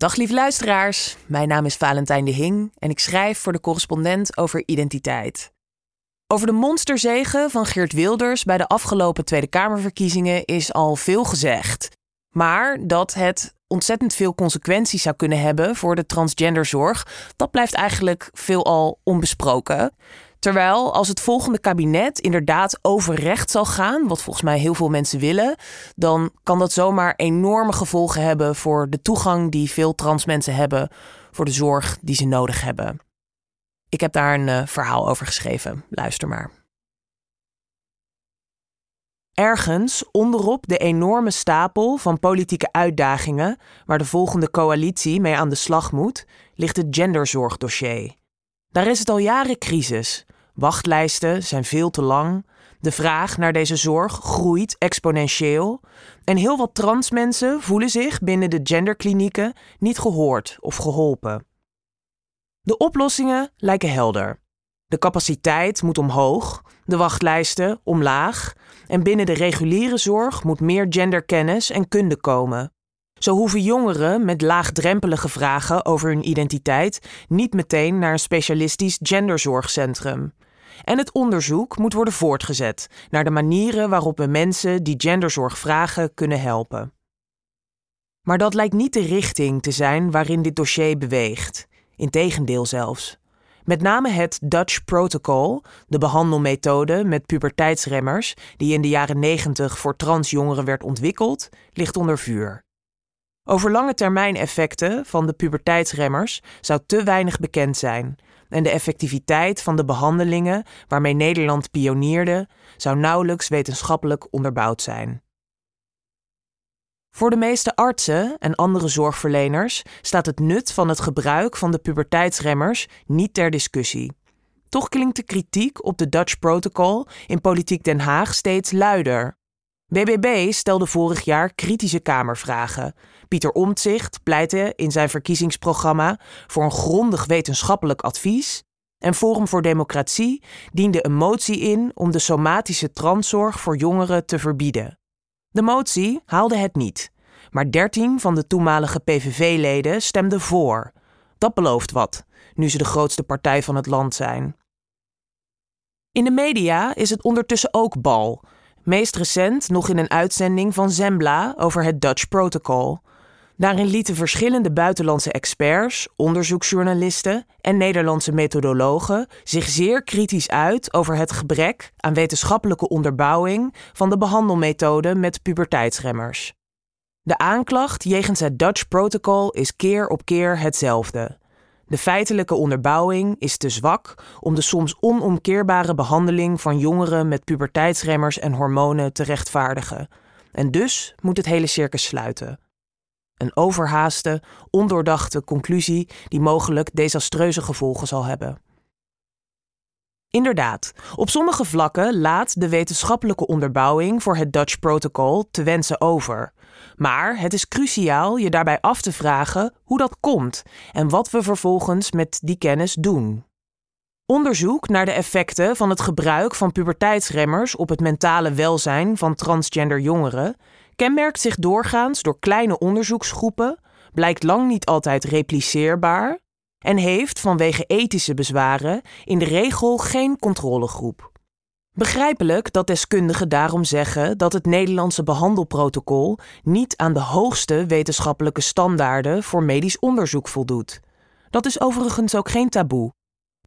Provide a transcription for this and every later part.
Dag lieve luisteraars, mijn naam is Valentijn de Hing en ik schrijf voor de correspondent over identiteit. Over de monsterzegen van Geert Wilders bij de afgelopen Tweede Kamerverkiezingen is al veel gezegd. Maar dat het ontzettend veel consequenties zou kunnen hebben voor de transgenderzorg, dat blijft eigenlijk veelal onbesproken. Terwijl als het volgende kabinet inderdaad over recht zal gaan, wat volgens mij heel veel mensen willen, dan kan dat zomaar enorme gevolgen hebben voor de toegang die veel trans mensen hebben voor de zorg die ze nodig hebben. Ik heb daar een uh, verhaal over geschreven. Luister maar. Ergens onderop de enorme stapel van politieke uitdagingen waar de volgende coalitie mee aan de slag moet, ligt het genderzorgdossier. Daar is het al jaren crisis. Wachtlijsten zijn veel te lang. De vraag naar deze zorg groeit exponentieel. En heel wat transmensen voelen zich binnen de genderklinieken niet gehoord of geholpen. De oplossingen lijken helder. De capaciteit moet omhoog, de wachtlijsten omlaag en binnen de reguliere zorg moet meer genderkennis en kunde komen. Zo hoeven jongeren met laagdrempelige vragen over hun identiteit niet meteen naar een specialistisch genderzorgcentrum. En het onderzoek moet worden voortgezet naar de manieren waarop we mensen die genderzorg vragen kunnen helpen. Maar dat lijkt niet de richting te zijn waarin dit dossier beweegt. Integendeel zelfs. Met name het Dutch Protocol, de behandelmethode met puberteitsremmers, die in de jaren 90 voor transjongeren werd ontwikkeld, ligt onder vuur. Over lange termijn effecten van de puberteitsremmers zou te weinig bekend zijn. En de effectiviteit van de behandelingen waarmee Nederland pionierde, zou nauwelijks wetenschappelijk onderbouwd zijn. Voor de meeste artsen en andere zorgverleners staat het nut van het gebruik van de puberteitsremmers niet ter discussie. Toch klinkt de kritiek op de Dutch Protocol in Politiek Den Haag steeds luider. BBB stelde vorig jaar kritische Kamervragen. Pieter Omtzigt pleitte in zijn verkiezingsprogramma voor een grondig wetenschappelijk advies. En Forum voor Democratie diende een motie in om de somatische transzorg voor jongeren te verbieden. De motie haalde het niet, maar 13 van de toenmalige PVV-leden stemden voor. Dat belooft wat, nu ze de grootste partij van het land zijn. In de media is het ondertussen ook bal. Meest recent nog in een uitzending van Zembla over het Dutch Protocol. Daarin lieten verschillende buitenlandse experts, onderzoeksjournalisten en Nederlandse methodologen zich zeer kritisch uit over het gebrek aan wetenschappelijke onderbouwing van de behandelmethode met puberteitsremmers. De aanklacht jegens het Dutch Protocol is keer op keer hetzelfde. De feitelijke onderbouwing is te zwak om de soms onomkeerbare behandeling van jongeren met puberteitsremmers en hormonen te rechtvaardigen. En dus moet het hele circus sluiten. Een overhaaste, ondoordachte conclusie die mogelijk desastreuze gevolgen zal hebben. Inderdaad, op sommige vlakken laat de wetenschappelijke onderbouwing voor het Dutch Protocol te wensen over. Maar het is cruciaal je daarbij af te vragen hoe dat komt en wat we vervolgens met die kennis doen. Onderzoek naar de effecten van het gebruik van puberteitsremmers op het mentale welzijn van transgender jongeren kenmerkt zich doorgaans door kleine onderzoeksgroepen, blijkt lang niet altijd repliceerbaar en heeft vanwege ethische bezwaren in de regel geen controlegroep. Begrijpelijk dat deskundigen daarom zeggen dat het Nederlandse behandelprotocol niet aan de hoogste wetenschappelijke standaarden voor medisch onderzoek voldoet. Dat is overigens ook geen taboe.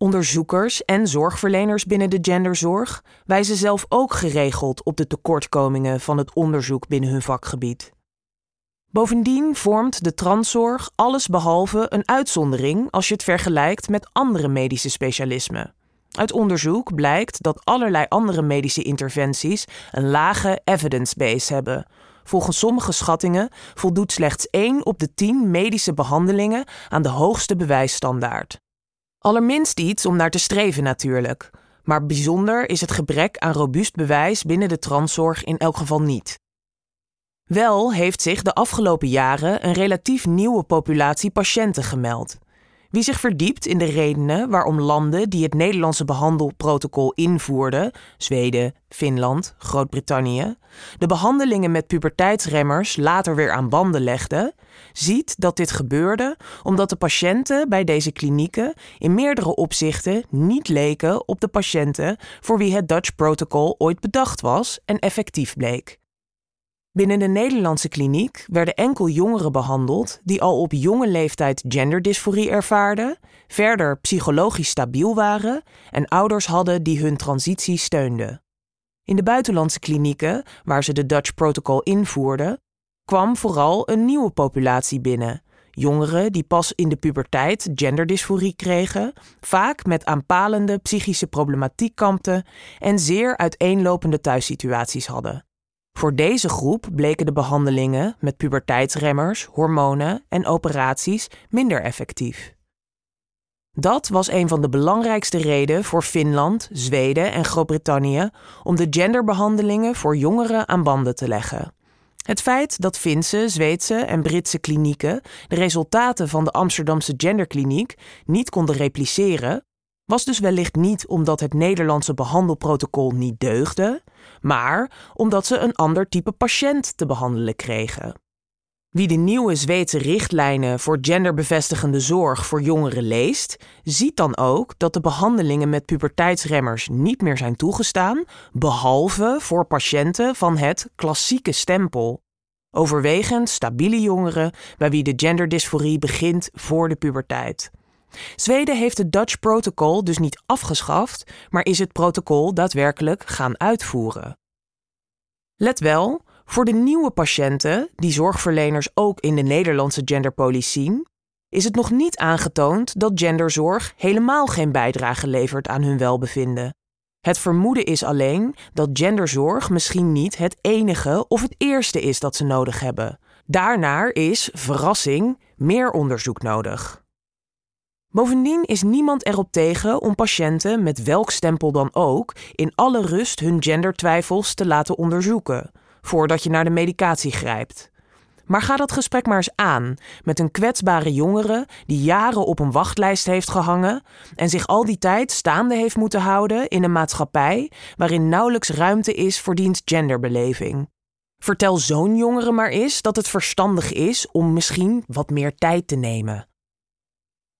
Onderzoekers en zorgverleners binnen de genderzorg wijzen zelf ook geregeld op de tekortkomingen van het onderzoek binnen hun vakgebied. Bovendien vormt de transzorg allesbehalve een uitzondering als je het vergelijkt met andere medische specialismen. Uit onderzoek blijkt dat allerlei andere medische interventies een lage evidence base hebben. Volgens sommige schattingen voldoet slechts 1 op de 10 medische behandelingen aan de hoogste bewijsstandaard. Allerminst iets om naar te streven natuurlijk. Maar bijzonder is het gebrek aan robuust bewijs binnen de transzorg in elk geval niet. Wel heeft zich de afgelopen jaren een relatief nieuwe populatie patiënten gemeld. Wie zich verdiept in de redenen waarom landen die het Nederlandse behandelprotocol invoerden, Zweden, Finland, Groot-Brittannië, de behandelingen met puberteitsremmers later weer aan banden legden, ziet dat dit gebeurde omdat de patiënten bij deze klinieken in meerdere opzichten niet leken op de patiënten voor wie het Dutch Protocol ooit bedacht was en effectief bleek. Binnen de Nederlandse kliniek werden enkel jongeren behandeld die al op jonge leeftijd genderdysforie ervaarden, verder psychologisch stabiel waren en ouders hadden die hun transitie steunden. In de buitenlandse klinieken, waar ze de Dutch Protocol invoerden, kwam vooral een nieuwe populatie binnen. Jongeren die pas in de puberteit genderdysforie kregen, vaak met aanpalende psychische problematiek kampten en zeer uiteenlopende thuissituaties hadden. Voor deze groep bleken de behandelingen met puberteitsremmers, hormonen en operaties minder effectief. Dat was een van de belangrijkste redenen voor Finland, Zweden en Groot-Brittannië om de genderbehandelingen voor jongeren aan banden te leggen. Het feit dat Finse, Zweedse en Britse klinieken de resultaten van de Amsterdamse genderkliniek niet konden repliceren, was dus wellicht niet omdat het Nederlandse behandelprotocol niet deugde, maar omdat ze een ander type patiënt te behandelen kregen. Wie de nieuwe Zweedse richtlijnen voor genderbevestigende zorg voor jongeren leest, ziet dan ook dat de behandelingen met puberteitsremmers niet meer zijn toegestaan, behalve voor patiënten van het klassieke stempel. Overwegend stabiele jongeren bij wie de genderdysforie begint voor de puberteit. Zweden heeft het Dutch Protocol dus niet afgeschaft, maar is het protocol daadwerkelijk gaan uitvoeren. Let wel, voor de nieuwe patiënten, die zorgverleners ook in de Nederlandse genderpolice zien, is het nog niet aangetoond dat genderzorg helemaal geen bijdrage levert aan hun welbevinden. Het vermoeden is alleen dat genderzorg misschien niet het enige of het eerste is dat ze nodig hebben. Daarnaar is, verrassing, meer onderzoek nodig. Bovendien is niemand erop tegen om patiënten met welk stempel dan ook in alle rust hun gendertwijfels te laten onderzoeken, voordat je naar de medicatie grijpt. Maar ga dat gesprek maar eens aan met een kwetsbare jongere die jaren op een wachtlijst heeft gehangen en zich al die tijd staande heeft moeten houden in een maatschappij waarin nauwelijks ruimte is voor diens genderbeleving. Vertel zo'n jongere maar eens dat het verstandig is om misschien wat meer tijd te nemen.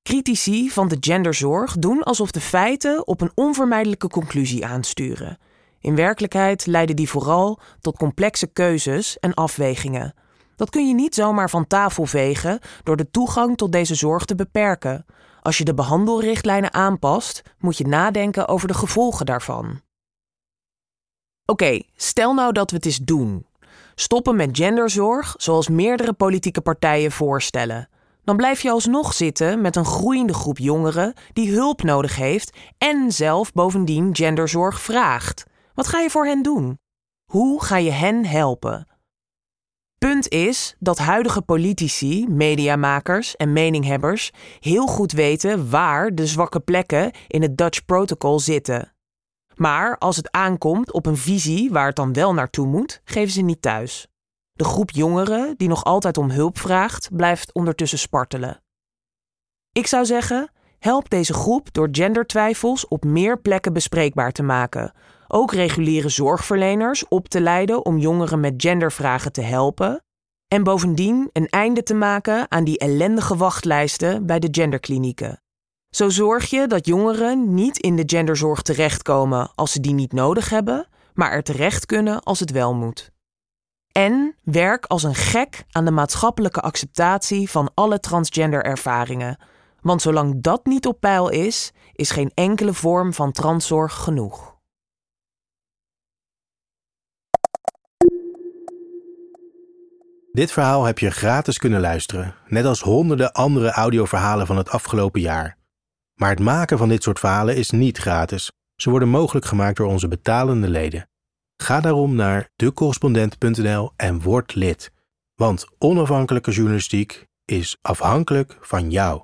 Critici van de genderzorg doen alsof de feiten op een onvermijdelijke conclusie aansturen. In werkelijkheid leiden die vooral tot complexe keuzes en afwegingen. Dat kun je niet zomaar van tafel vegen door de toegang tot deze zorg te beperken. Als je de behandelrichtlijnen aanpast, moet je nadenken over de gevolgen daarvan. Oké, stel nou dat we het eens doen. Stoppen met genderzorg zoals meerdere politieke partijen voorstellen dan blijf je alsnog zitten met een groeiende groep jongeren die hulp nodig heeft en zelf bovendien genderzorg vraagt. Wat ga je voor hen doen? Hoe ga je hen helpen? Punt is dat huidige politici, mediamakers en meninghebbers heel goed weten waar de zwakke plekken in het Dutch Protocol zitten. Maar als het aankomt op een visie waar het dan wel naartoe moet, geven ze niet thuis. De groep jongeren die nog altijd om hulp vraagt, blijft ondertussen spartelen. Ik zou zeggen, help deze groep door gendertwijfels op meer plekken bespreekbaar te maken. Ook reguliere zorgverleners op te leiden om jongeren met gendervragen te helpen. En bovendien een einde te maken aan die ellendige wachtlijsten bij de genderklinieken. Zo zorg je dat jongeren niet in de genderzorg terechtkomen als ze die niet nodig hebben, maar er terecht kunnen als het wel moet. En werk als een gek aan de maatschappelijke acceptatie van alle transgender ervaringen. Want zolang dat niet op peil is, is geen enkele vorm van transzorg genoeg. Dit verhaal heb je gratis kunnen luisteren, net als honderden andere audioverhalen van het afgelopen jaar. Maar het maken van dit soort verhalen is niet gratis. Ze worden mogelijk gemaakt door onze betalende leden. Ga daarom naar decorrespondent.nl en word lid. Want onafhankelijke journalistiek is afhankelijk van jou.